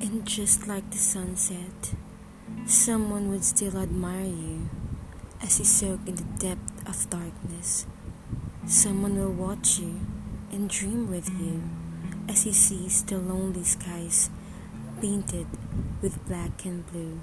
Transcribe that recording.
And just like the sunset, someone would still admire you as you soak in the depth of darkness. Someone will watch you and dream with you as he sees the lonely skies painted with black and blue.